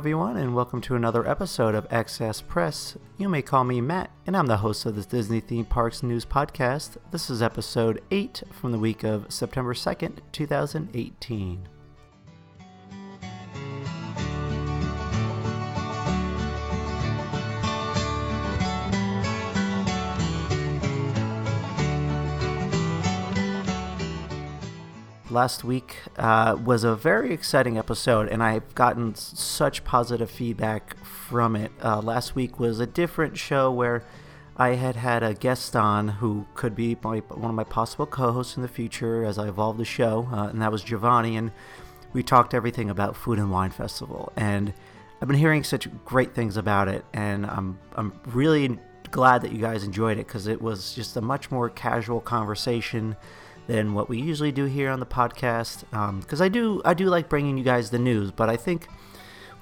Everyone, and welcome to another episode of Excess Press. You may call me Matt, and I'm the host of the Disney Theme Parks News Podcast. This is episode 8 from the week of September 2nd, 2018. Last week uh, was a very exciting episode, and I've gotten such positive feedback from it. Uh, last week was a different show where I had had a guest on who could be my, one of my possible co-hosts in the future as I evolve the show, uh, and that was Giovanni, and we talked everything about Food and Wine Festival, and I've been hearing such great things about it, and I'm I'm really glad that you guys enjoyed it because it was just a much more casual conversation than what we usually do here on the podcast. Because um, I do I do like bringing you guys the news, but I think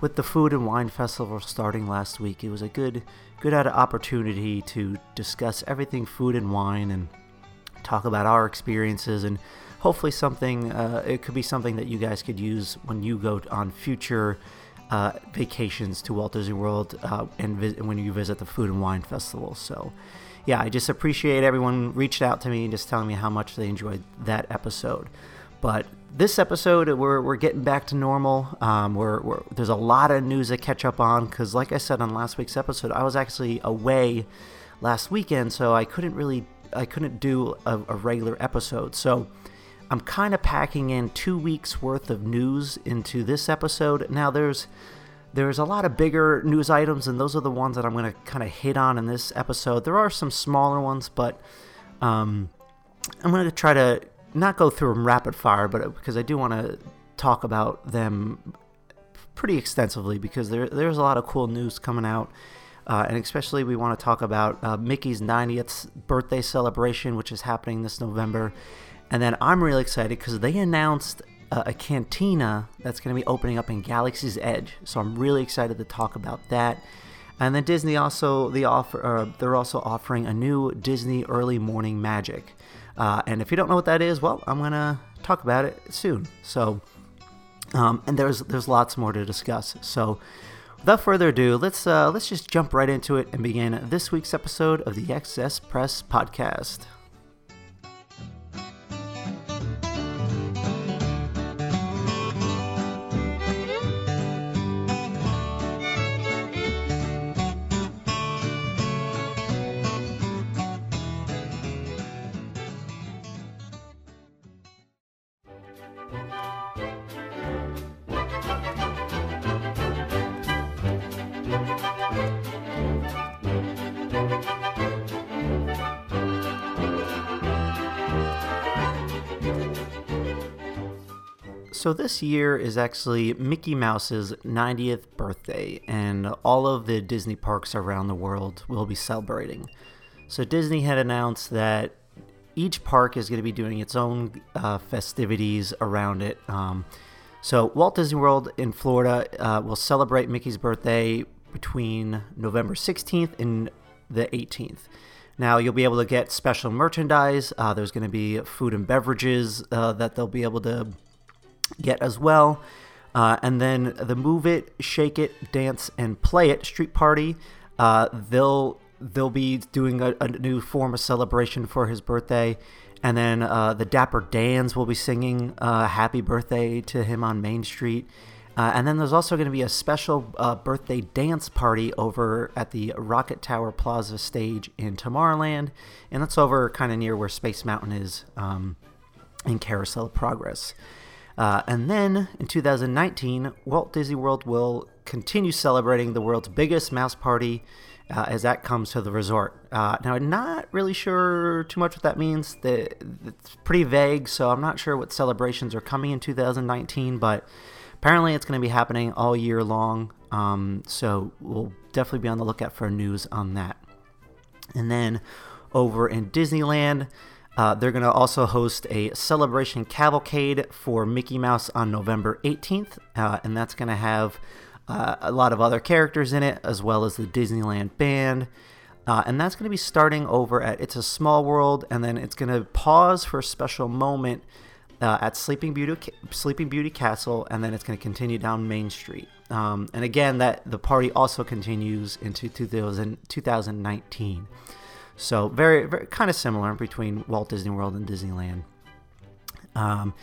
with the food and wine festival starting last week, it was a good good opportunity to discuss everything food and wine and talk about our experiences and hopefully something uh, it could be something that you guys could use when you go on future uh, vacations to Walt Disney World uh, and vi- when you visit the Food and Wine Festival. So, yeah, I just appreciate everyone reached out to me and just telling me how much they enjoyed that episode. But this episode, we're, we're getting back to normal. Um, we're, we're, there's a lot of news to catch up on because, like I said on last week's episode, I was actually away last weekend, so I couldn't really I couldn't do a, a regular episode. So I'm kind of packing in two weeks worth of news into this episode. Now there's there's a lot of bigger news items, and those are the ones that I'm going to kind of hit on in this episode. There are some smaller ones, but um, I'm going to try to not go through them rapid fire, but because I do want to talk about them pretty extensively because there, there's a lot of cool news coming out. Uh, and especially, we want to talk about uh, Mickey's 90th birthday celebration, which is happening this November. And then I'm really excited because they announced uh, a cantina that's going to be opening up in Galaxy's Edge. So I'm really excited to talk about that. And then Disney also the offer uh, they're also offering a new Disney Early Morning Magic. Uh, and if you don't know what that is, well, I'm gonna talk about it soon. So, um, and there's there's lots more to discuss. So, without further ado, let's uh, let's just jump right into it and begin this week's episode of the Excess Press podcast. So this year is actually Mickey Mouse's 90th birthday, and all of the Disney parks around the world will be celebrating. So Disney had announced that each park is going to be doing its own uh, festivities around it. Um, so Walt Disney World in Florida uh, will celebrate Mickey's birthday between November 16th and the 18th. Now you'll be able to get special merchandise. Uh, there's going to be food and beverages uh, that they'll be able to get as well. Uh, and then the Move It, Shake It, Dance, and Play It Street Party. Uh, they'll they'll be doing a, a, new form of celebration for his birthday. And then uh, the Dapper Dans will be singing uh, Happy Birthday to him on Main Street. Uh, and then there's also going to be a special uh, birthday dance party over at the Rocket Tower Plaza stage in Tomorrowland. And that's over kind of near where Space Mountain is um, in Carousel Progress. Uh, and then in 2019, Walt Disney World will continue celebrating the world's biggest mouse party uh, as that comes to the resort. Uh, now, I'm not really sure too much what that means. The, it's pretty vague, so I'm not sure what celebrations are coming in 2019, but apparently it's going to be happening all year long. Um, so we'll definitely be on the lookout for news on that. And then over in Disneyland, uh, they're going to also host a celebration cavalcade for Mickey Mouse on November 18th, uh, and that's going to have uh, a lot of other characters in it, as well as the Disneyland band. Uh, and that's going to be starting over at It's a Small World, and then it's going to pause for a special moment uh, at Sleeping Beauty, Sleeping Beauty Castle, and then it's going to continue down Main Street. Um, and again, that the party also continues into 2000, 2019. So very, very kind of similar between Walt Disney World and Disneyland. Um,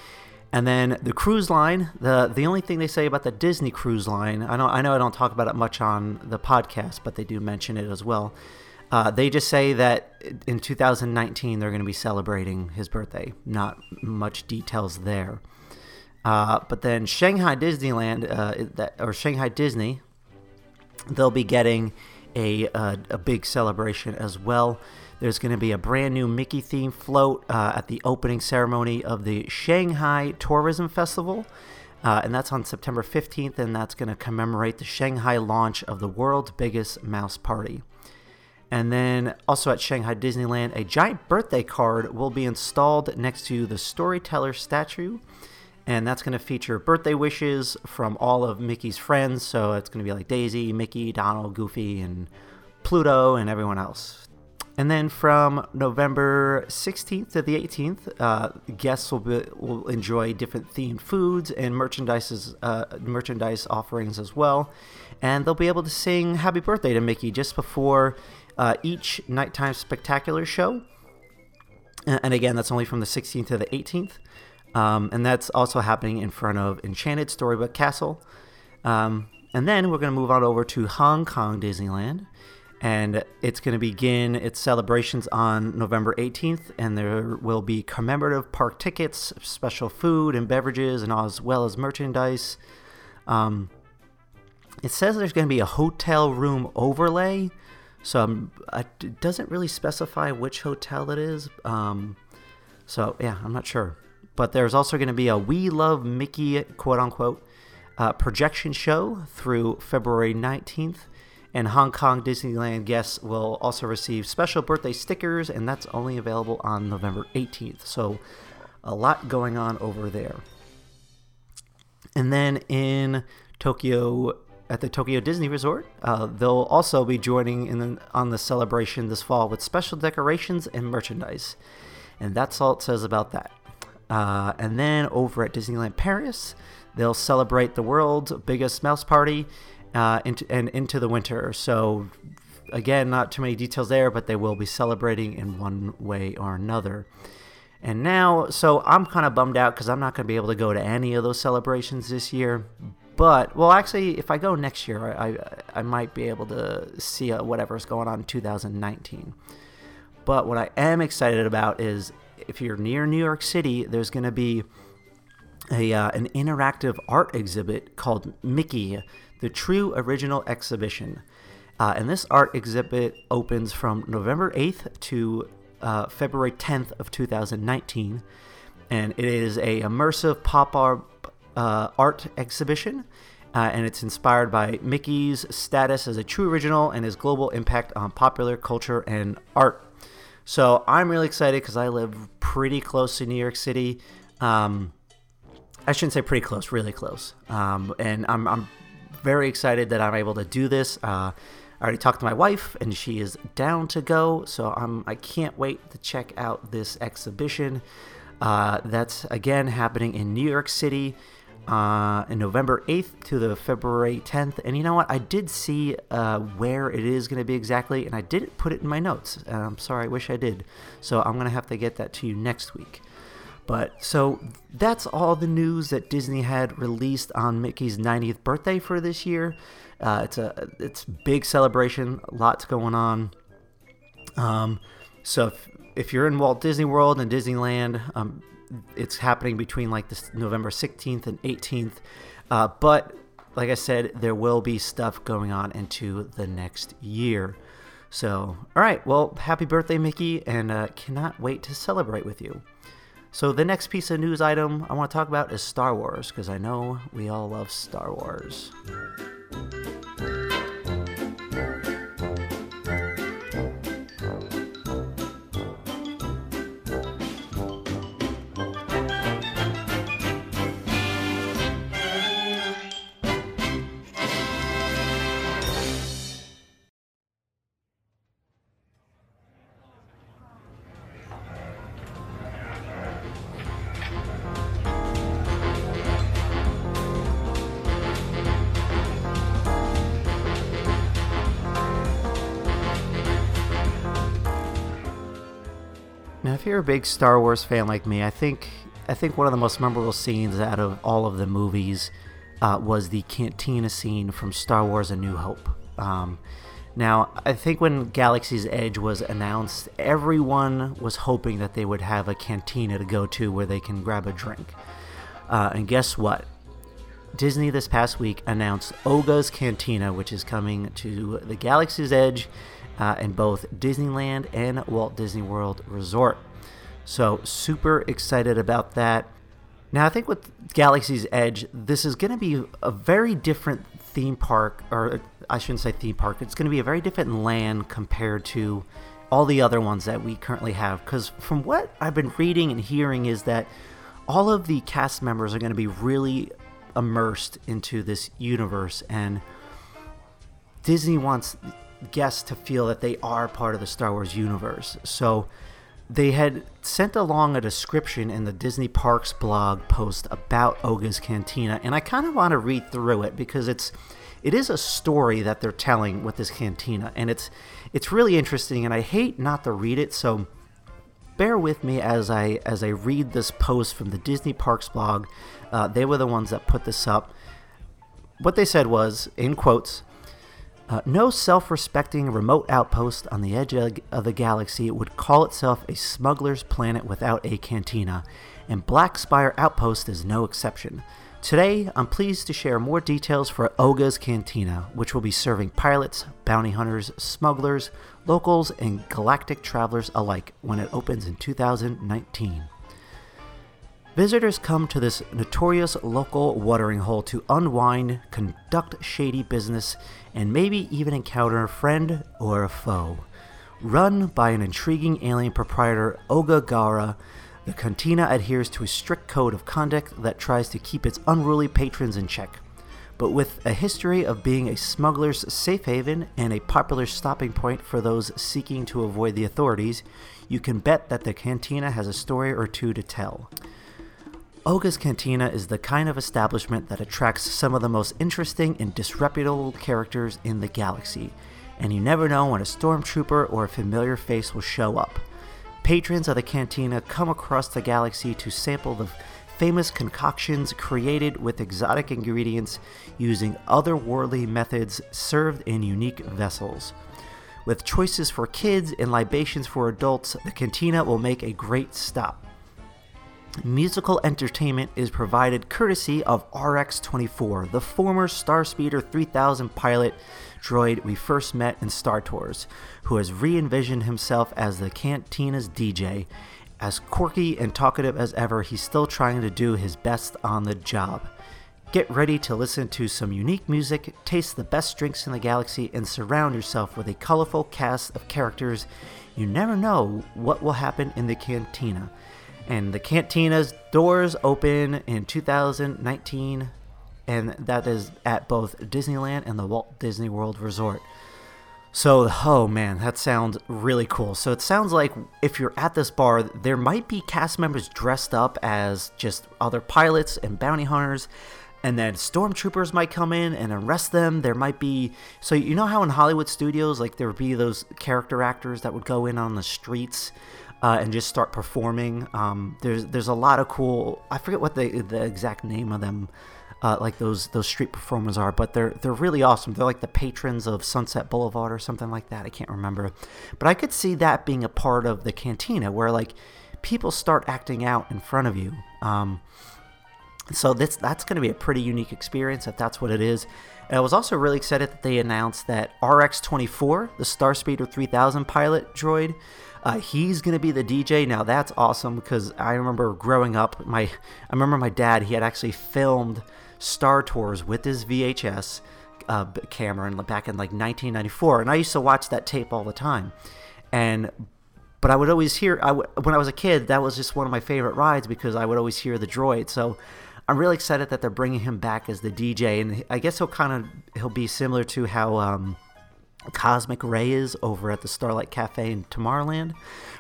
and then the cruise line, the the only thing they say about the Disney cruise line, I know I know I don't talk about it much on the podcast, but they do mention it as well. Uh, they just say that in 2019 they're going to be celebrating his birthday. Not much details there. Uh, but then Shanghai Disneyland, uh, or Shanghai Disney, they'll be getting a, a, a big celebration as well. There's going to be a brand new Mickey theme float uh, at the opening ceremony of the Shanghai Tourism Festival. Uh, and that's on September 15th, and that's going to commemorate the Shanghai launch of the world's biggest mouse party. And then also at Shanghai Disneyland, a giant birthday card will be installed next to the storyteller statue. And that's going to feature birthday wishes from all of Mickey's friends. So it's going to be like Daisy, Mickey, Donald, Goofy, and Pluto, and everyone else. And then from November 16th to the 18th, uh, guests will, be, will enjoy different themed foods and merchandise, uh, merchandise offerings as well. And they'll be able to sing Happy Birthday to Mickey just before uh, each nighttime spectacular show. And again, that's only from the 16th to the 18th. Um, and that's also happening in front of Enchanted Storybook Castle. Um, and then we're going to move on over to Hong Kong Disneyland. And it's going to begin its celebrations on November 18th. And there will be commemorative park tickets, special food and beverages, and as well as merchandise. Um, it says there's going to be a hotel room overlay so it doesn't really specify which hotel it is. Um, so yeah, I'm not sure. But there's also going to be a We Love Mickey quote unquote uh, projection show through February 19th. And Hong Kong Disneyland guests will also receive special birthday stickers, and that's only available on November 18th. So a lot going on over there. And then in Tokyo at the Tokyo Disney Resort. Uh, they'll also be joining in the, on the celebration this fall with special decorations and merchandise. And that's all it says about that. Uh, and then over at Disneyland Paris, they'll celebrate the world's biggest mouse party uh, into, and into the winter. So, again, not too many details there, but they will be celebrating in one way or another. And now, so I'm kind of bummed out because I'm not going to be able to go to any of those celebrations this year. But well, actually, if I go next year, I I, I might be able to see uh, whatever's going on in 2019. But what I am excited about is if you're near New York City, there's going to be a uh, an interactive art exhibit called Mickey: The True Original Exhibition. Uh, and this art exhibit opens from November 8th to uh, February 10th of 2019, and it is a immersive pop art uh, art exhibition. Uh, and it's inspired by Mickey's status as a true original and his global impact on popular culture and art. So I'm really excited because I live pretty close to New York City. Um, I shouldn't say pretty close, really close. Um, and I'm, I'm, very excited that I'm able to do this. Uh, I already talked to my wife, and she is down to go. So I'm, I can't wait to check out this exhibition. Uh, that's again happening in New York City uh, in November 8th to the February 10th. And you know what? I did see uh, where it is going to be exactly, and I didn't put it in my notes. And I'm sorry, I wish I did. So I'm going to have to get that to you next week. But so that's all the news that Disney had released on Mickey's 90th birthday for this year. Uh, it's a it's big celebration, lots going on. Um, so if, if you're in Walt Disney World and Disneyland, um, it's happening between like this November 16th and 18th. Uh, but like I said, there will be stuff going on into the next year. So, all right, well, happy birthday, Mickey, and uh, cannot wait to celebrate with you. So, the next piece of news item I want to talk about is Star Wars, because I know we all love Star Wars. You're a big Star Wars fan like me, I think I think one of the most memorable scenes out of all of the movies uh, was the cantina scene from Star Wars: A New Hope. Um, now, I think when Galaxy's Edge was announced, everyone was hoping that they would have a cantina to go to where they can grab a drink. Uh, and guess what? Disney this past week announced Oga's Cantina, which is coming to the Galaxy's Edge uh, in both Disneyland and Walt Disney World Resort. So, super excited about that. Now, I think with Galaxy's Edge, this is going to be a very different theme park, or I shouldn't say theme park, it's going to be a very different land compared to all the other ones that we currently have. Because from what I've been reading and hearing, is that all of the cast members are going to be really immersed into this universe, and Disney wants guests to feel that they are part of the Star Wars universe. So they had sent along a description in the Disney Parks blog post about Oga's Cantina, and I kind of want to read through it because it's it is a story that they're telling with this cantina, and it's it's really interesting. And I hate not to read it, so bear with me as I as I read this post from the Disney Parks blog. Uh, they were the ones that put this up. What they said was, in quotes, uh, no self respecting remote outpost on the edge of, the galaxy would call itself a smuggler's planet without a cantina, and Black Spire Outpost is no exception. Today, I'm pleased to share more details for Oga's Cantina, which will be serving pilots, bounty hunters, smugglers, locals, and galactic travelers alike when it opens in 2019. Visitors come to this notorious local watering hole to unwind, conduct shady business, and maybe even encounter a friend or a foe. Run by an intriguing alien proprietor, Oga Garra, the cantina adheres to a strict code of conduct that tries to keep its unruly patrons in check. But with a history of being a smuggler's safe haven and a popular stopping point for those seeking to avoid the authorities, you can bet that the cantina has a story or two to tell. Oga's Cantina is the kind of establishment that attracts some of the most interesting and disreputable characters in the galaxy, and you never know when a stormtrooper or a familiar face will show up. Patrons of the cantina come across the galaxy to sample the famous concoctions created with exotic ingredients using otherworldly methods served in unique vessels. With choices for kids and libations for adults, the cantina will make a great stop. Musical entertainment is provided courtesy of RX 24, the former Starspeeder 3000 pilot droid we first met in Star Tours, who has re envisioned himself as the Cantina's DJ. As quirky and talkative as ever, he's still trying to do his best on the job. Get ready to listen to some unique music, taste the best drinks in the galaxy, and surround yourself with a colorful cast of characters. You never know what will happen in the cantina and the cantina's doors open in 2019 and that is at both disneyland and the walt disney world resort. So oh man that sounds really cool. So it sounds like if you're at this bar there might be cast members dressed up as just other pilots and bounty hunters and then stormtroopers might come in and arrest them. There might be so you know how in hollywood studios like there would be those character actors that would go in on the streets uh, and just start performing. Um, there's there's a lot of cool. I forget what the the exact name of them. Uh, like those those street performers are, but they're they're really awesome. They're like the patrons of Sunset Boulevard or something like that. I can't remember, but I could see that being a part of the cantina where like people start acting out in front of you. Um, so that's that's going to be a pretty unique experience if that's what it is. And I was also really excited that they announced that RX-24, the Starspeeder 3000 pilot droid, uh, he's going to be the DJ. Now that's awesome because I remember growing up, my I remember my dad he had actually filmed Star Tours with his VHS uh, camera and back in like 1994, and I used to watch that tape all the time. And but I would always hear I w- when I was a kid that was just one of my favorite rides because I would always hear the droid. So I'm really excited that they're bringing him back as the DJ, and I guess he'll kind of he'll be similar to how um, Cosmic Ray is over at the Starlight Cafe in Tomorrowland,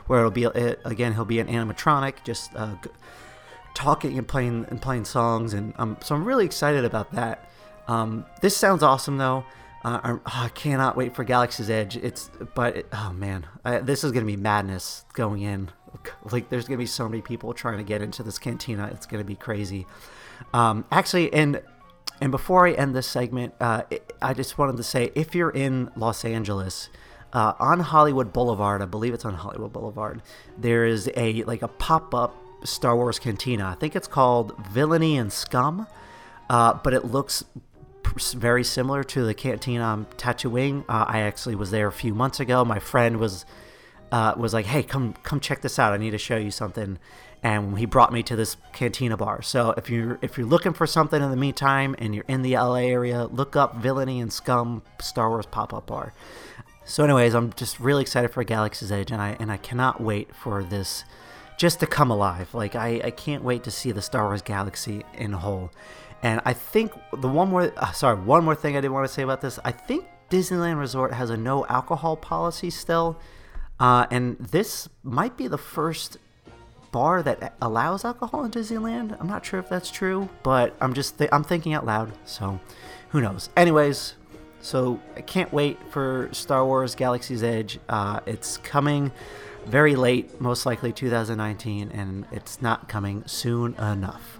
where it'll be uh, again he'll be an animatronic, just uh, talking and playing and playing songs, and um, so I'm really excited about that. Um, this sounds awesome though. Uh, oh, I cannot wait for Galaxy's Edge. It's but it, oh man, I, this is gonna be madness going in. Like there's gonna be so many people trying to get into this cantina. It's gonna be crazy. Um, actually, and and before I end this segment, uh, I just wanted to say if you're in Los Angeles, uh, on Hollywood Boulevard, I believe it's on Hollywood Boulevard, there is a like a pop up Star Wars cantina. I think it's called Villainy and Scum, uh, but it looks very similar to the cantina on Tatooine. Uh, I actually was there a few months ago. My friend was uh, was like, "Hey, come come check this out. I need to show you something." and he brought me to this cantina bar. So if you're if you're looking for something in the meantime and you're in the LA area, look up Villainy and Scum Star Wars pop up bar. So, anyways, I'm just really excited for Galaxy's Edge, and I and I cannot wait for this just to come alive. Like I, I can't wait to see the Star Wars galaxy in whole. And I think the one more uh, sorry one more thing I did want to say about this. I think Disneyland Resort has a no alcohol policy still. Uh, and this might be the first bar that allows alcohol in Disneyland. I'm not sure if that's true, but I'm just th- I'm thinking out loud. So, who knows? Anyways, so I can't wait for Star Wars Galaxy's Edge. Uh, it's coming very late, most likely 2019, and it's not coming soon enough.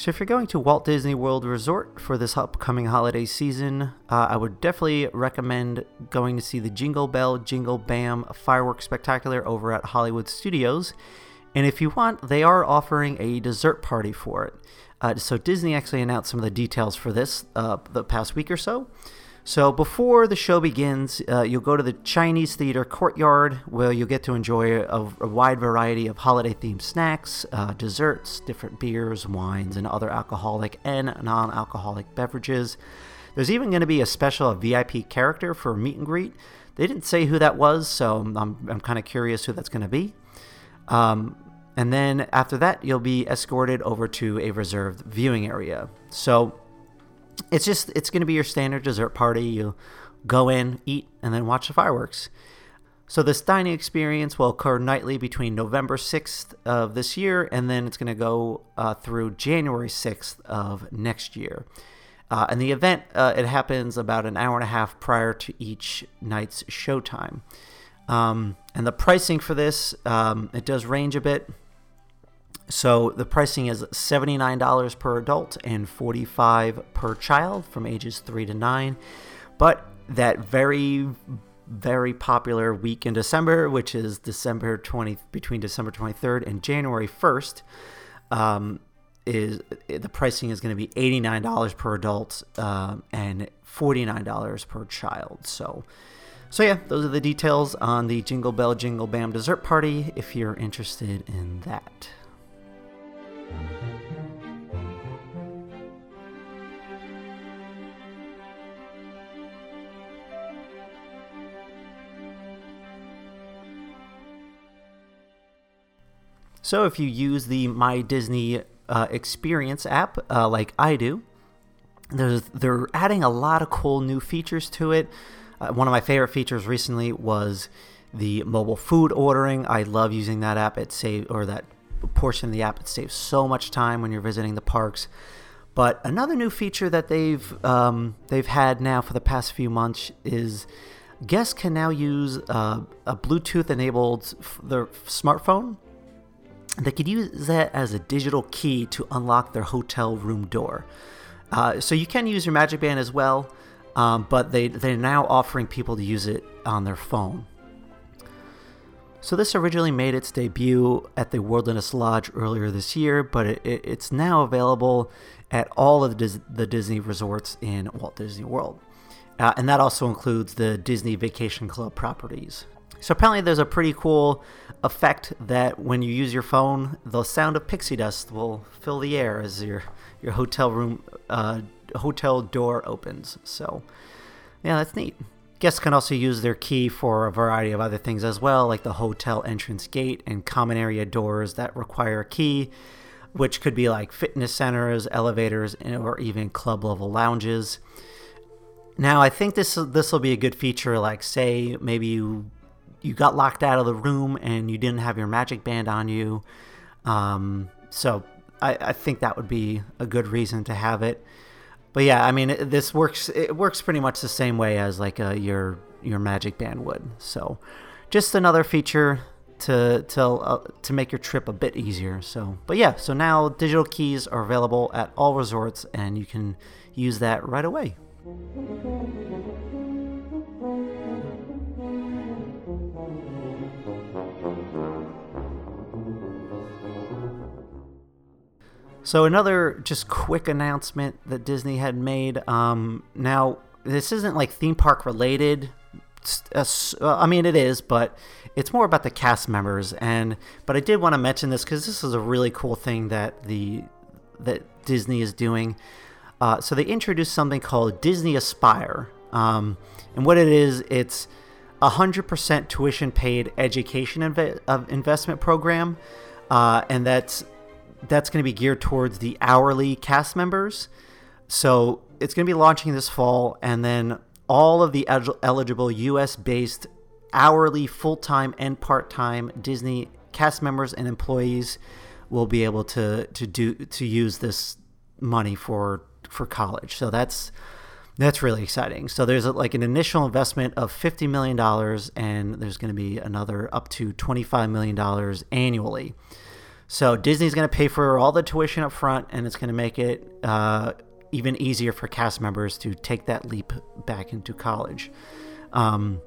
So, if you're going to Walt Disney World Resort for this upcoming holiday season, uh, I would definitely recommend going to see the Jingle Bell Jingle Bam fireworks spectacular over at Hollywood Studios. And if you want, they are offering a dessert party for it. Uh, so, Disney actually announced some of the details for this uh, the past week or so. So before the show begins, uh, you'll go to the Chinese Theater courtyard where you'll get to enjoy a, a wide variety of holiday themed snacks, uh, desserts, different beers, wines, and other alcoholic and non alcoholic beverages. There's even going to be a special VIP character for a meet and greet. They didn't say who that was, so I'm, I'm kind of curious who that's going to be. Um, and then after that, you'll be escorted over to a reserved viewing area. So it's just it's going to be your standard dessert party. You go in, eat, and then watch the fireworks. So this dining experience will occur nightly between November 6th of this year, and then it's going to go uh, through January 6th of next year. Uh, and the event uh, it happens about an hour and a half prior to each night's showtime. Um, and the pricing for this um, it does range a bit. So the pricing is $79 per adult and 45 per child from ages 3 to 9. But that very very popular week in December, which is December 20 between December 23rd and January 1st, um, is the pricing is going to be $89 per adult uh, and $49 per child. So so yeah, those are the details on the Jingle Bell Jingle Bam dessert party if you're interested in that. So if you use the My Disney uh, Experience app, uh, like I do, they're adding a lot of cool new features to it. Uh, one of my favorite features recently was the mobile food ordering. I love using that app. It saves or that portion of the app. It saves so much time when you're visiting the parks. But another new feature that they've um, they've had now for the past few months is guests can now use uh, a Bluetooth enabled f- their smartphone. They could use that as a digital key to unlock their hotel room door. Uh, so you can use your Magic Band as well um, but they, they're now offering people to use it on their phone. So this originally made its debut at the Wilderness Lodge earlier this year, but it, it, it's now available at all of the, Dis- the, Disney resorts in Walt Disney World. Uh, and that also includes the Disney Vacation Club properties. So apparently there's a pretty cool effect that when you use your phone, the sound of pixie dust will fill the air as your, your hotel room uh, hotel door opens. So, yeah, that's neat. Guests can also use their key for a variety of other things as well, like the hotel entrance gate and common area doors that require a key, which could be like fitness centers, elevators, or even club level lounges. Now, I think this this will be a good feature. Like, say maybe you you got locked out of the room and you didn't have your magic band on you. Um, so I, I think that would be a good reason to have it but yeah, I mean, this works. It works pretty much the same way as like a, uh, your your Magic Band would. So, just another feature to to uh, to make your trip a bit easier. So, but yeah, so now digital keys are available at all resorts, and you can use that right away. So another just quick announcement that Disney had made. Um, now this isn't like theme park related. Uh, I mean, it is, but it's more about the cast members. And but I did want to mention this because this is a really cool thing that the that Disney is doing. Uh, so they introduced something called Disney Aspire, um, and what it is, it's a hundred percent tuition paid education inv- investment program, uh, and that's that's going to be geared towards the hourly cast members. So it's going to be launching this fall, and then all of the eligible US based hourly, full time, and part time Disney cast members and employees will be able to, to do to use this money for for college. So that's that's really exciting. So there's a, like an initial investment of $50 million, and there's going to be another up to $25 million annually. So Disney's going to pay for all the tuition up front, and it's going to make it uh, even easier for cast members to take that leap back into college. Um,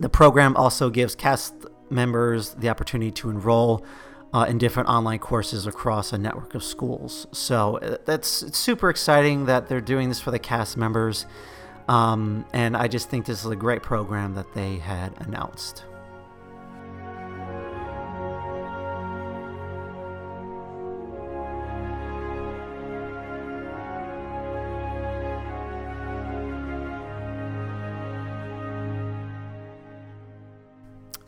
the program also gives cast members the opportunity to enroll uh, in different online courses across a network of schools. So uh, that's super exciting that they're doing this for the cast members. Um, and I just think this is a great program that they had announced.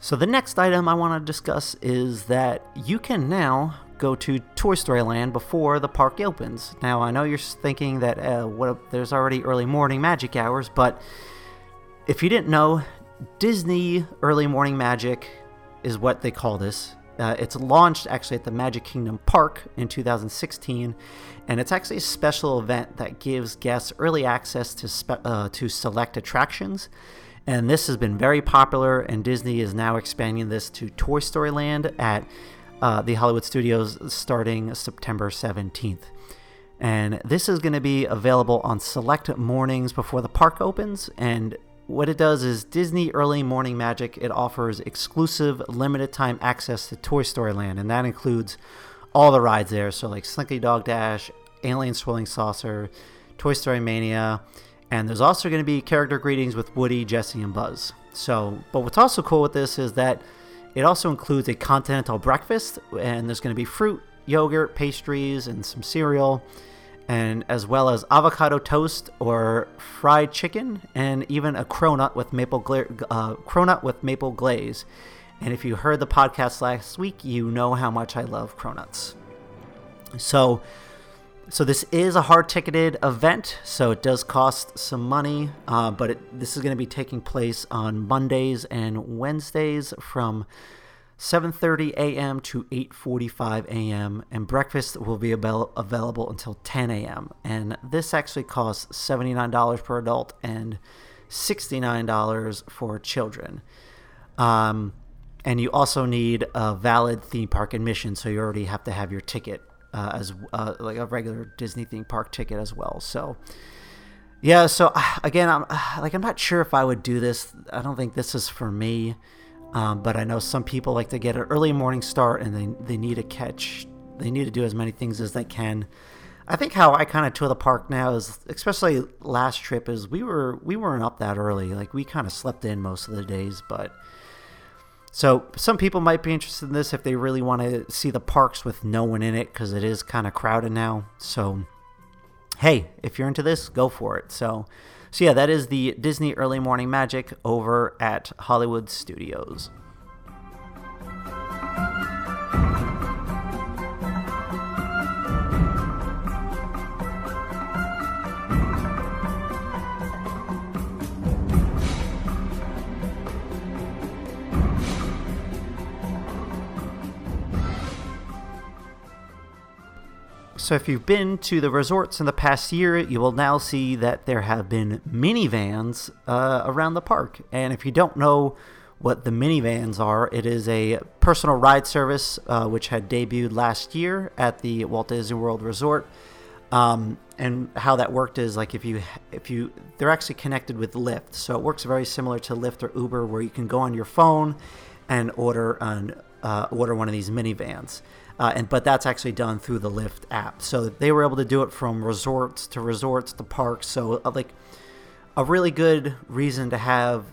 So the next item I want to discuss is that you can now go to Toy Story Land before the park opens. Now I know you're thinking that uh, what there's already early morning magic hours, but if you didn't know, Disney Early Morning Magic is what they call this. Uh, it's launched actually at the Magic Kingdom Park in 2016, and it's actually a special event that gives guests early access to spe- uh, to select attractions and this has been very popular, and Disney is now expanding this to Toy Story Land at uh, the Hollywood Studios starting September 17th. And this is going to be available on select mornings before the park opens. And what it does is Disney Early Morning Magic, it offers exclusive limited time access to Toy Story Land. And that includes all the rides there. So, like Slinky Dog Dash, Alien Swirling Saucer, Toy Story Mania. And there's also going to be character greetings with Woody, Jesse, and Buzz. So, but what's also cool with this is that it also includes a continental breakfast, and there's going to be fruit, yogurt, pastries, and some cereal, and as well as avocado toast or fried chicken, and even a cronut with maple gla- uh, cronut with maple glaze. And if you heard the podcast last week, you know how much I love cronuts. So, so this is a hard ticketed event, so it does cost some money, uh, but it, this is going to be taking place on Mondays and Wednesdays from 7:30 a.m. to 8:45 a.m. and breakfast will be avail- available until 10 a.m. and this actually costs $79 per adult and $69 for children. Um, and you also need a valid theme park admission, so you already have to have your ticket uh, as uh, like a regular Disney theme park ticket as well. So yeah, so again, I'm like I'm not sure if I would do this. I don't think this is for me. Um, but I know some people like to get an early morning start and they they need to catch. They need to do as many things as they can. I think how I kind of tour the park now is, especially last trip, is we were we weren't up that early. Like we kind of slept in most of the days, but so some people might be interested in this if they really want to see the parks with no one in it because it is kind of crowded now. So hey, if you're into this, go for it. So so yeah, that is the Disney Early Morning Magic over at Hollywood Studios. So, if you've been to the resorts in the past year, you will now see that there have been Minnie Vans uh, around the park. And if you don't know what the Minnie Vans are, it is a personal ride service uh, which had debuted last year at the Walt Disney World Resort. Um, and how that worked is like if you if you they're actually connected with Lyft, so it works very similar to Lyft or Uber, where you can go on your phone and order an uh, order one of these Minnie Vans. Uh, and but that's actually done through the Lyft app. So they were able to do it from resorts to resorts to parks. So uh, like a really good reason to have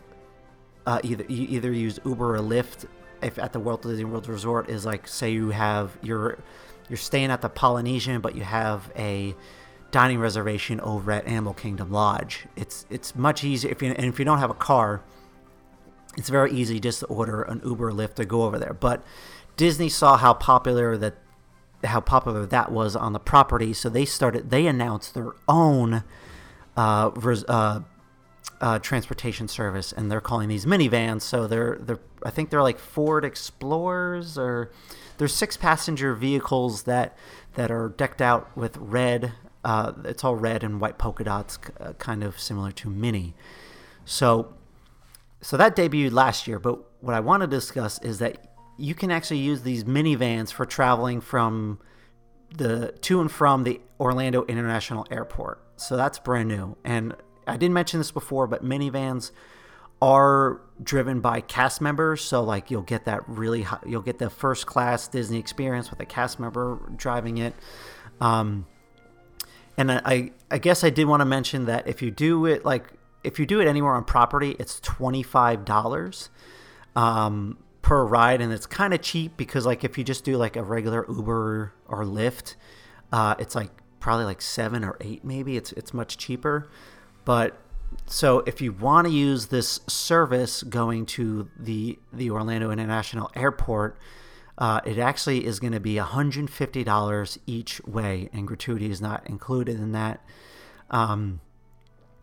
uh, either you either use Uber or Lyft if at the Walt Disney World Resort is like say you have you're you're staying at the Polynesian but you have a dining reservation over at Animal Kingdom Lodge. It's it's much easier if you and if you don't have a car, it's very easy just to order an Uber or Lyft to go over there. But Disney saw how popular that how popular that was on the property, so they started. They announced their own uh, res, uh, uh, transportation service, and they're calling these Minnie Vans. So they're they're I think they're like Ford Explorers, or they're six passenger vehicles that that are decked out with red. Uh, it's all red and white polka dots, uh, kind of similar to Minnie. So, so that debuted last year. But what I want to discuss is that you can actually use these Minnie Vans for traveling from the to and from the Orlando International Airport. So that's brand new. And I didn't mention this before, but Minnie Vans are driven by cast members. So like you'll get that really high, you'll get the first class Disney experience with a cast member driving it. Um, and I I guess I did want to mention that if you do it like if you do it anywhere on property, it's twenty five dollars. Um, per ride and it's kind of cheap because like if you just do like a regular uber or lyft uh, it's like probably like seven or eight maybe. It's it's much cheaper. But so if you want to use this service going to the the orlando international airport uh, it actually is going to be $150 each way and gratuity is not included in that. Um,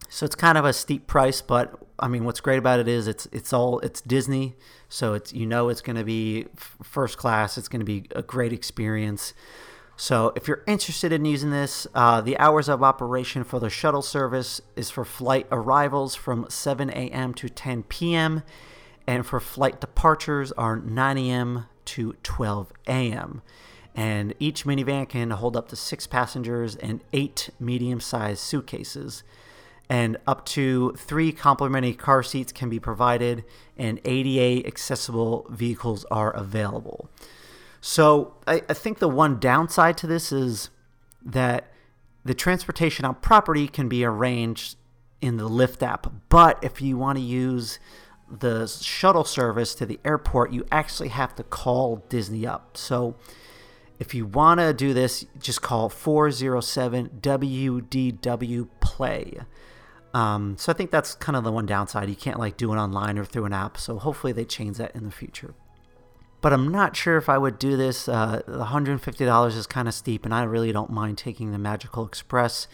so it's kind of a steep price, but I mean, what's great about it is it's it's all it's Disney, so it's you know it's going to be first class. It's going to be a great experience. So if you're interested in using this, uh, the hours of operation for the shuttle service is for flight arrivals from 7 a.m. to 10 p.m. and for flight departures are 9 a.m. to 12 a.m. And each Minnie Van can hold up to six passengers and eight medium sized suitcases. And up to three complimentary car seats can be provided, and ADA accessible vehicles are available. So I, I think the one downside to this is that the transportation on property can be arranged in the Lyft app. But if you want to use the shuttle service to the airport, you actually have to call Disney up. So if you want to do this, just call 407 WDW Play. Um, so I think that's kind of the one downside. You can't like do it online or through an app. So hopefully they change that in the future. But I'm not sure if I would do this. Uh, $150 is kind of steep, and I really don't mind taking the Magical Express.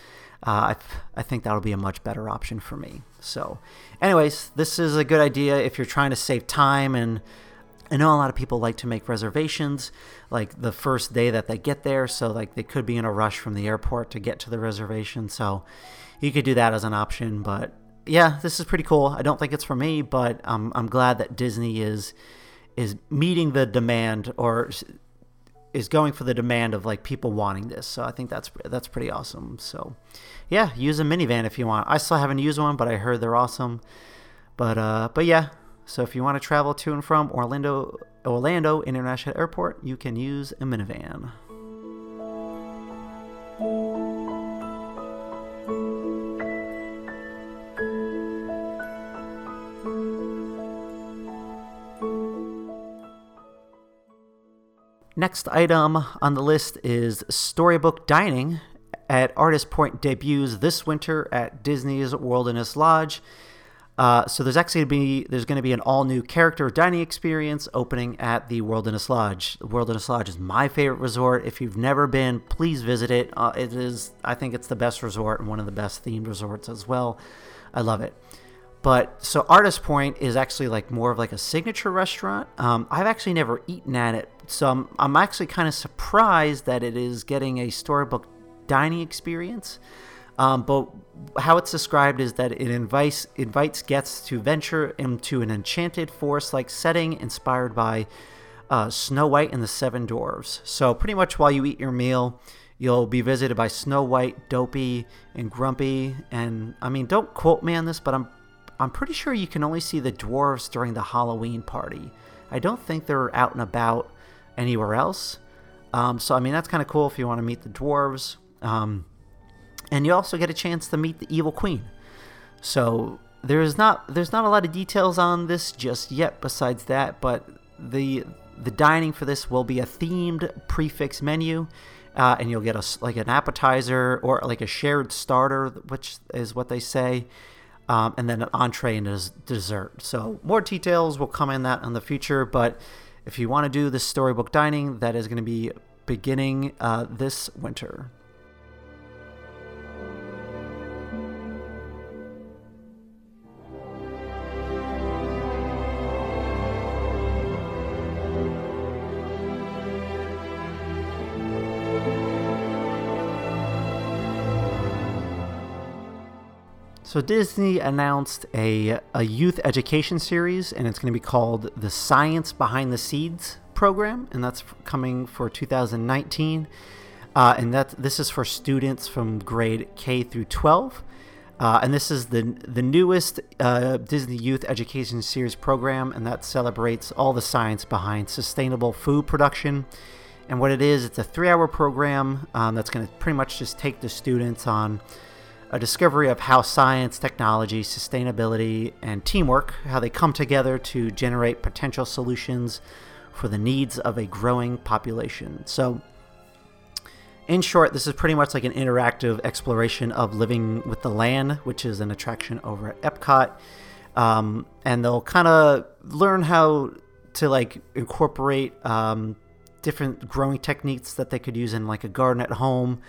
Uh, I, I think that'll be a much better option for me. So, anyways, this is a good idea if you're trying to save time. And I know a lot of people like to make reservations like the first day that they get there. So, like, they could be in a rush from the airport to get to the reservation. So, you could do that as an option. But yeah, this is pretty cool. I don't think it's for me, but um, I'm glad that Disney is is meeting the demand or is going for the demand of like people wanting this. So I think that's that's pretty awesome. So yeah, use a Minnie Van if you want. I still haven't used one, but I heard they're awesome. But uh, but yeah. So if you want to travel to and from Orlando Orlando International Airport, you can use a Minnie Van. Next item on the list is Storybook Dining at Artist Point debuts this winter at Disney's Wilderness Lodge. Uh, so there's actually going to be there's going to be an all new character dining experience opening at the Wilderness Lodge. The Wilderness Lodge is my favorite resort. If you've never been, please visit it. Uh, it is I think it's the best resort and one of the best themed resorts as well. I love it. But so Artist Point is actually like more of like a signature restaurant. Um, I've actually never eaten at it, so I'm, I'm actually kind of surprised that it is getting a storybook dining experience. Um, but how it's described is that it invites invites guests to venture into an enchanted forest-like setting inspired by uh, Snow White and the Seven Dwarfs. So pretty much while you eat your meal, you'll be visited by Snow White, Dopey, and Grumpy. And I mean, don't quote me on this, but I'm I'm pretty sure you can only see the dwarves during the Halloween party. I don't think they're out and about anywhere else. Um, so I mean that's kind of cool if you want to meet the dwarves. Um, and you also get a chance to meet the evil queen. So there's not there's not a lot of details on this just yet. Besides that, but the the dining for this will be a themed prix fixe menu. Uh, and you'll get a like an appetizer or like a shared starter, which is what they say, um, and then an entree and a dessert. So more details will come in that in the future. But if you want to do the storybook dining, that is going to be beginning uh, this winter. So Disney announced a, a youth education series, and it's going to be called the Science Behind the Seeds program, and that's coming for 2019. Uh, and that this is for students from grade K through 12. Uh, and this is the the newest uh, Disney Youth Education Series program, and that celebrates all the science behind sustainable food production. And what it is, it's a three-hour program um, that's going to pretty much just take the students on a discovery of how science, technology, sustainability, and teamwork how they come together to generate potential solutions for the needs of a growing population. So, in short, this is pretty much like an interactive exploration of living with the land, which is an attraction over at Epcot. Um, and they'll kind of learn how to like incorporate um, different growing techniques that they could use in like a garden at home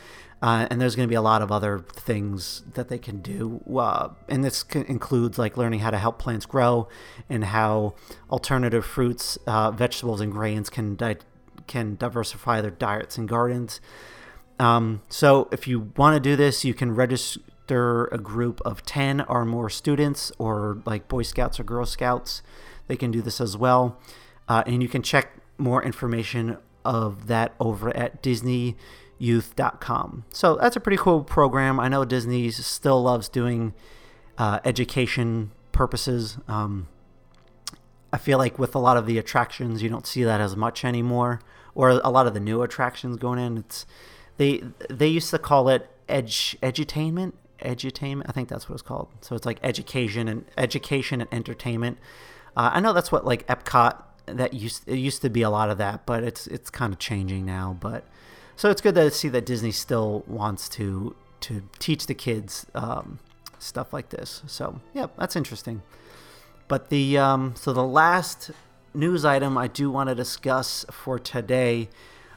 uh, and there's going to be a lot of other things that they can do. Uh, and this includes like learning how to help plants grow and how alternative fruits, uh, vegetables, and grains can di- can diversify their diets and gardens. Um, so if you want to do this, you can register a group of 10 or more students or like Boy Scouts or Girl Scouts. They can do this as well. Uh, and you can check more information of that over at DisneyYouth.com. So that's a pretty cool program. I know Disney still loves doing uh, education purposes. Um, I feel like with a lot of the attractions, you don't see that as much anymore, or a lot of the new attractions going in. It's they they used to call it edge edutainment, edutainment. I think that's what it's called. So it's like education and education and entertainment. Uh, I know that's what like Epcot that used it used to be a lot of that, but it's it's kind of changing now. But so it's good to see that Disney still wants to to teach the kids um, stuff like this. So yeah, that's interesting. But the um, so the last news item I do want to discuss for today.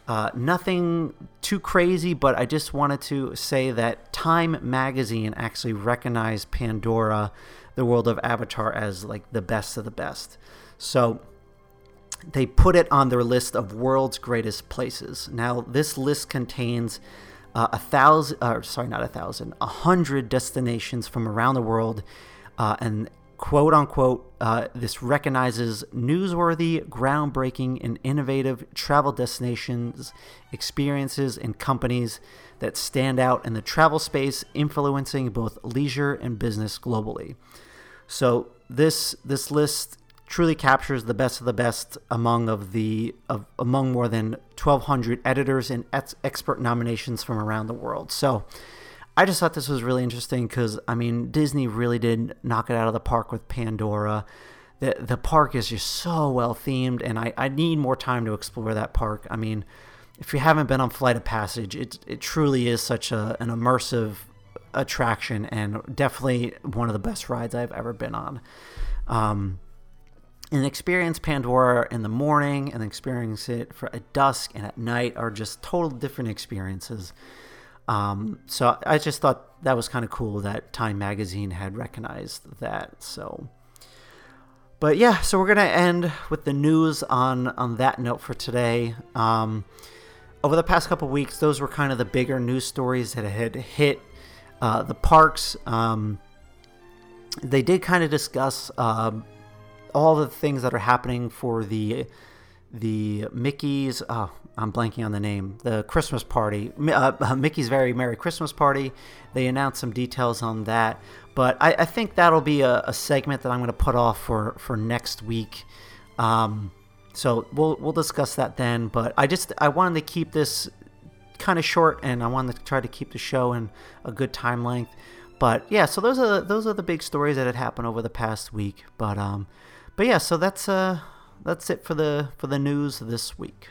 Uh, nothing too crazy, but I just wanted to say that Time Magazine actually recognized Pandora, the world of Avatar, as like the best of the best. So they put it on their list of world's greatest places. Now, this list contains uh, a thousand, uh, sorry, not a thousand, a hundred destinations from around the world, uh, and quote unquote, uh, this recognizes newsworthy, groundbreaking, and innovative travel destinations, experiences, and companies that stand out in the travel space, influencing both leisure and business globally. So this this list truly captures the best of the best among of the of among more than 1200 editors and ex- expert nominations from around the world. So I just thought this was really interesting because I mean Disney really did knock it out of the park with Pandora. The the park is just so well themed, and I, I need more time to explore that park. I mean, if you haven't been on Flight of Passage, it it truly is such a an immersive attraction and definitely one of the best rides I've ever been on. Um, and experience Pandora in the morning and experience it for at dusk and at night are just total different experiences. Um, so I just thought that was kind of cool that Time Magazine had recognized that. So, but yeah, so we're gonna end with the news on on that note for today. Um, over the past couple weeks, those were kind of the bigger news stories that had hit uh, the parks. Um, they did kind of discuss uh, all the things that are happening for the the Mickey's. Oh, I'm blanking on the name. The Christmas party, uh, Mickey's Very Merry Christmas Party. They announced some details on that, but I, I think that'll be a, a, segment that I'm going to put off for for next week. Um, so we'll we'll discuss that then. But I just I wanted to keep this kind of short, and I wanted to try to keep the show in a good time length. But yeah, so those are those are the big stories that had happened over the past week. But um, but yeah, so that's uh that's it for the for the news this week.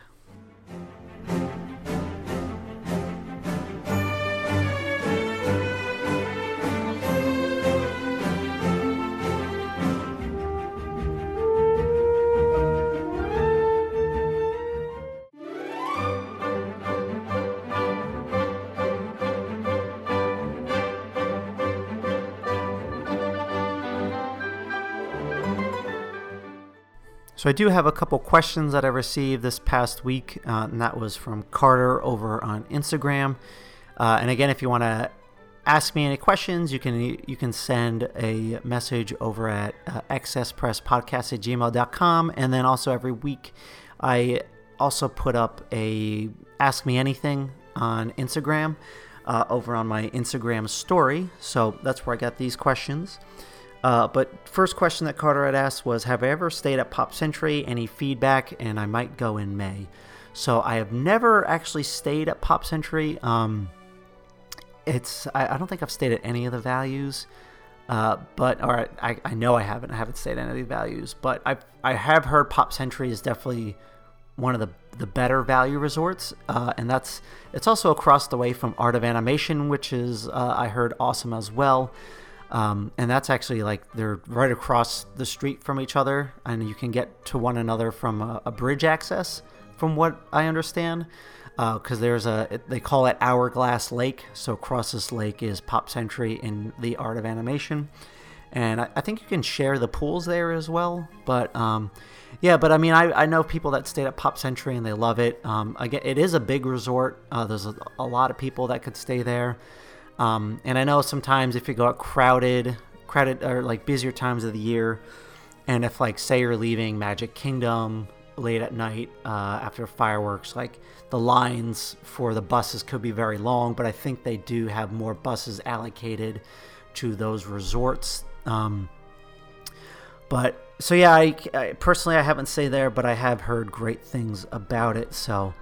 So I do have a couple questions that I received this past week, uh, and that was from Carter over on Instagram. Uh, and again, if you want to ask me any questions, you can you can send a message over at uh, excesspresspodcast at gmail.com. And then also every week, I also put up a Ask Me Anything on Instagram uh, over on my Instagram story. So that's where I got these questions. Uh, but first question that Carter had asked was, "Have I ever stayed at Pop Century? Any feedback? And I might go in May." So I have never actually stayed at Pop Century. Um, it's I, I, don't think I've stayed at any of the values, uh, but or I, I know I haven't. I haven't stayed at any of the values, but I I have heard Pop Century is definitely one of the the better value resorts, uh, and that's it's also across the way from Art of Animation, which is uh, I heard awesome as well. Um, and that's actually like they're right across the street from each other, and you can get to one another from a, a bridge access, from what I understand. Because uh, there's a, they call it Hourglass Lake. So across this lake is Pop Century in the Art of Animation, and I, I think you can share the pools there as well. But um, yeah, but I mean, I, I know people that stayed at Pop Century and they love it. Um, again, it is a big resort. Uh, there's a, a lot of people that could stay there. Um, and I know sometimes if you go out crowded, crowded or like busier times of the year, and if like say you're leaving Magic Kingdom late at night uh, after fireworks. Like the lines for the buses could be very long, but I think they do have more buses allocated to those resorts. Um, but so yeah, I, I, personally I haven't stayed there, but I have heard great things about it. So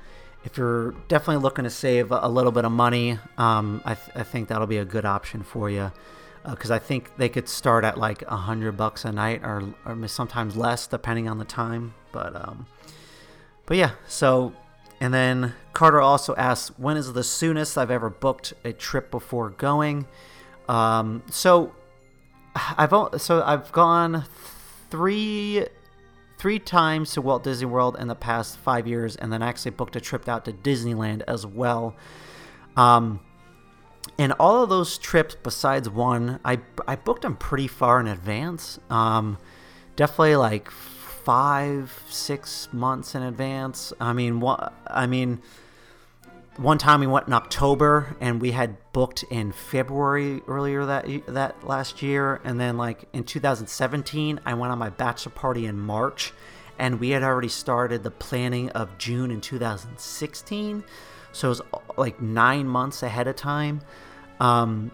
if you're definitely looking to save a little bit of money, um, I, th- I, think that'll be a good option for you. Because uh, I think they could start at like a hundred bucks a night, or, or sometimes less, depending on the time. But um, but yeah. So and then Carter also asks, when is the soonest I've ever booked a trip before going? Um, so I've so I've gone three three times to Walt Disney World in the past five years, and then actually booked a trip out to Disneyland as well. Um, and all of those trips, besides one, I I booked them pretty far in advance. Um, definitely like five, six months in advance. I mean, what I mean one time we went in October and we had booked in February earlier that that last year, and then like in 2017 I went on my bachelor party in March, and we had already started the planning of June in 2016, so it was like nine months ahead of time. Um,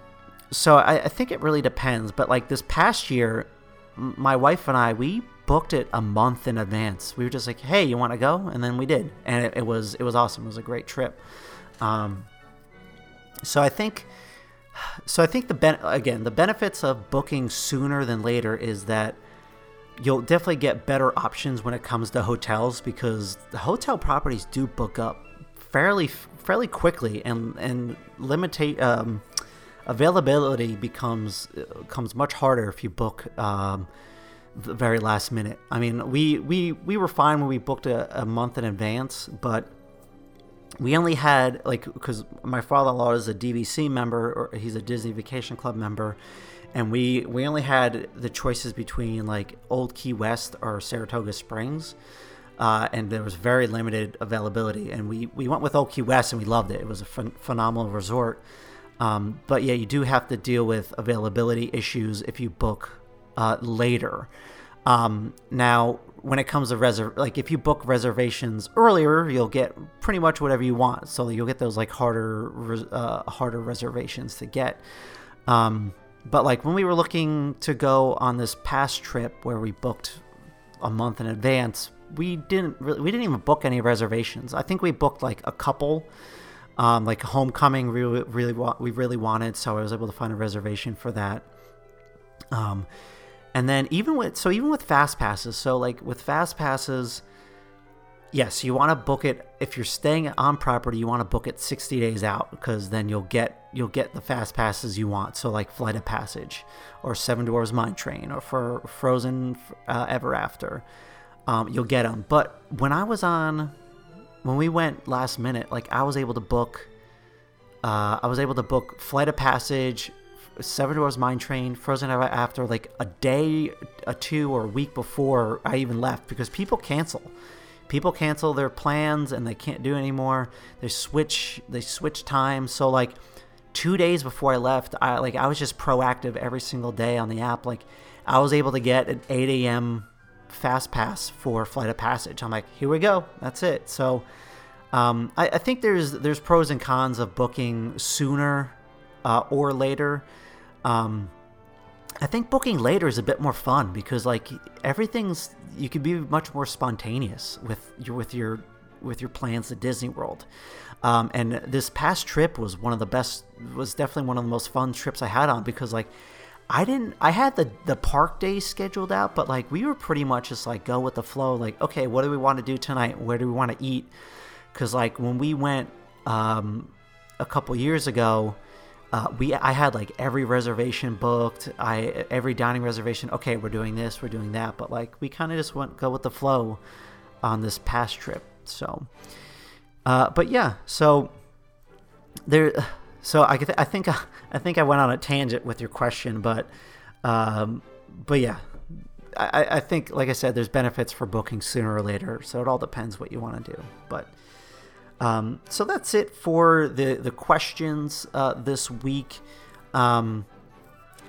so I, I think it really depends, but like this past year, my wife and I we booked it a month in advance. We were just like, "Hey, you want to go?" And then we did, and it, it was it was awesome. It was a great trip. Um, so I think, so I think the ben- again the benefits of booking sooner than later is that you'll definitely get better options when it comes to hotels because the hotel properties do book up fairly fairly quickly and and limitate um, availability becomes becomes much harder if you book um, the very last minute. I mean, we we we were fine when we booked a, a month in advance, but we only had like because my father-in-law is a DVC member or he's a Disney Vacation Club member, and we we only had the choices between like Old Key West or Saratoga Springs, uh, and there was very limited availability. And we we went with Old Key West and we loved it. It was a ph- phenomenal resort. Um, but yeah, you do have to deal with availability issues if you book uh, later. Um, now, when it comes to reserve, like if you book reservations earlier, you'll get pretty much whatever you want. So you'll get those like harder, uh, harder reservations to get. Um, but like when we were looking to go on this past trip where we booked a month in advance, we didn't really, we didn't even book any reservations. I think we booked like a couple, um, like homecoming. We really, really, we really wanted, so I was able to find a reservation for that. Um, and then even with so even with fast passes, so like with fast passes, yes, you want to book it if you're staying on property, you want to book it 60 days out because then you'll get you'll get the fast passes you want. So like Flight of Passage or Seven Dwarfs Mine Train or for Frozen uh, Ever After. Um, you'll get them. But when I was on when we went last minute, like I was able to book uh, I was able to book Flight of Passage, Seven Dwarfs Mine Train, Frozen After, like a day, a two, or a week before I even left because people cancel. People cancel their plans and they can't do anymore. They switch, they switch times. So like two days before I left, I like I was just proactive every single day on the app. Like I was able to get an 8 a.m. fast pass for Flight of Passage. I'm like, here we go, that's it. So um, I, I think there's there's pros and cons of booking sooner uh, or later. Um, I think booking later is a bit more fun because like everything's you can be much more spontaneous with your with your with your plans at Disney World. Um, and this past trip was one of the best was definitely one of the most fun trips I had on because like I didn't I had the the park day scheduled out but like we were pretty much just like go with the flow like okay what do we want to do tonight where do we want to eat cuz like when we went um, a couple years ago uh, we I had like every reservation booked. I every dining reservation. Okay, we're doing this, we're doing that, but like we kind of just went go with the flow on this past trip. So, uh, but yeah, so there. So I I think I think I went on a tangent with your question, but um, but yeah, I, I think like I said, there's benefits for booking sooner or later. So it all depends what you want to do, but. Um, so that's it for the the questions uh, this week. Um,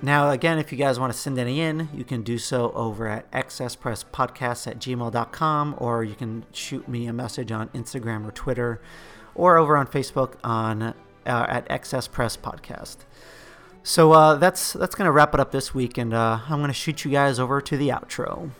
now, again, if you guys want to send any in, you can do so over at excesspresspodcast at gmail.com, or you can shoot me a message on Instagram or Twitter, or over on Facebook on uh, at Excess Press Podcast. So uh, that's that's gonna wrap it up this week, and uh, I'm gonna shoot you guys over to the outro.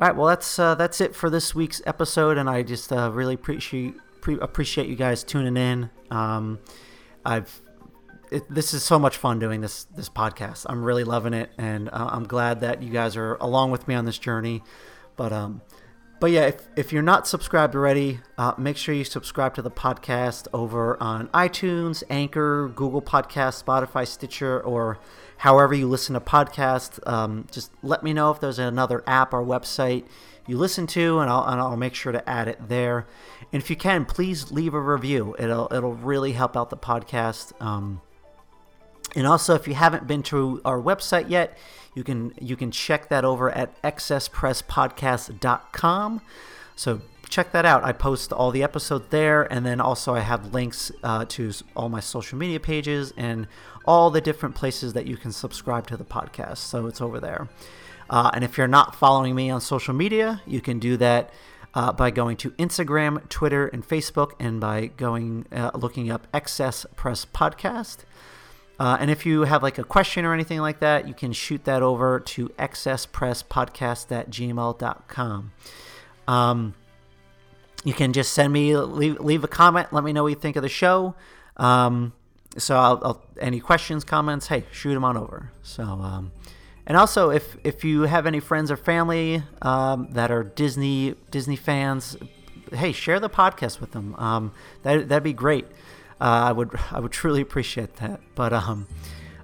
All right, well that's uh, that's it for this week's episode, and I just uh, really appreciate pre- appreciate you guys tuning in. Um, I've it, this is so much fun doing this this podcast. I'm really loving it, and uh, I'm glad that you guys are along with me on this journey. But um, but yeah, if, if you're not subscribed already, uh, make sure you subscribe to the podcast over on iTunes, Anchor, Google Podcast, Spotify, Stitcher, or however you listen to podcasts. Um, just let me know if there's another app or website you listen to, and I'll, and I'll make sure to add it there. And if you can, please leave a review. It'll it'll really help out the podcast. Um, and also, if you haven't been to our website yet, you can you can check that over at excesspresspodcast.com. So check that out. I post all the episodes there, and then also I have links uh, to all my social media pages and all the different places that you can subscribe to the podcast. So it's over there. Uh, and if you're not following me on social media, you can do that uh, by going to Instagram, Twitter, and Facebook, and by going uh, looking up Excess Press Podcast. Uh, and if you have like a question or anything like that, you can shoot that over to excesspresspodcast at gmail.com. Um, you can just send me, leave, leave a comment, let me know what you think of the show. Um, so I'll, I'll, any questions, comments, hey, shoot them on over. So, um, and also if, if you have any friends or family um, that are Disney Disney fans, hey, share the podcast with them. Um, that that'd be great. Uh, I would I would truly appreciate that. But um,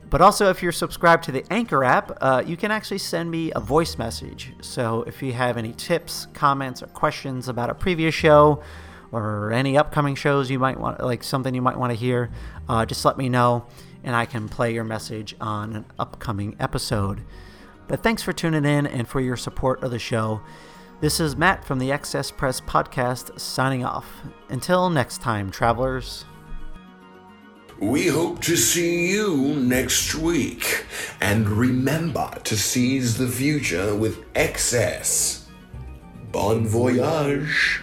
but also if you're subscribed to the Anchor app, uh, you can actually send me a voice message. So if you have any tips, comments, or questions about a previous show or any upcoming shows you might want, like something you might want to hear, uh, just let me know, and I can play your message on an upcoming episode. But thanks for tuning in and for your support of the show. This is Matt from the Excess Press Podcast signing off. Until next time, travelers. We hope to see you next week. And remember to seize the future with excess. Bon voyage.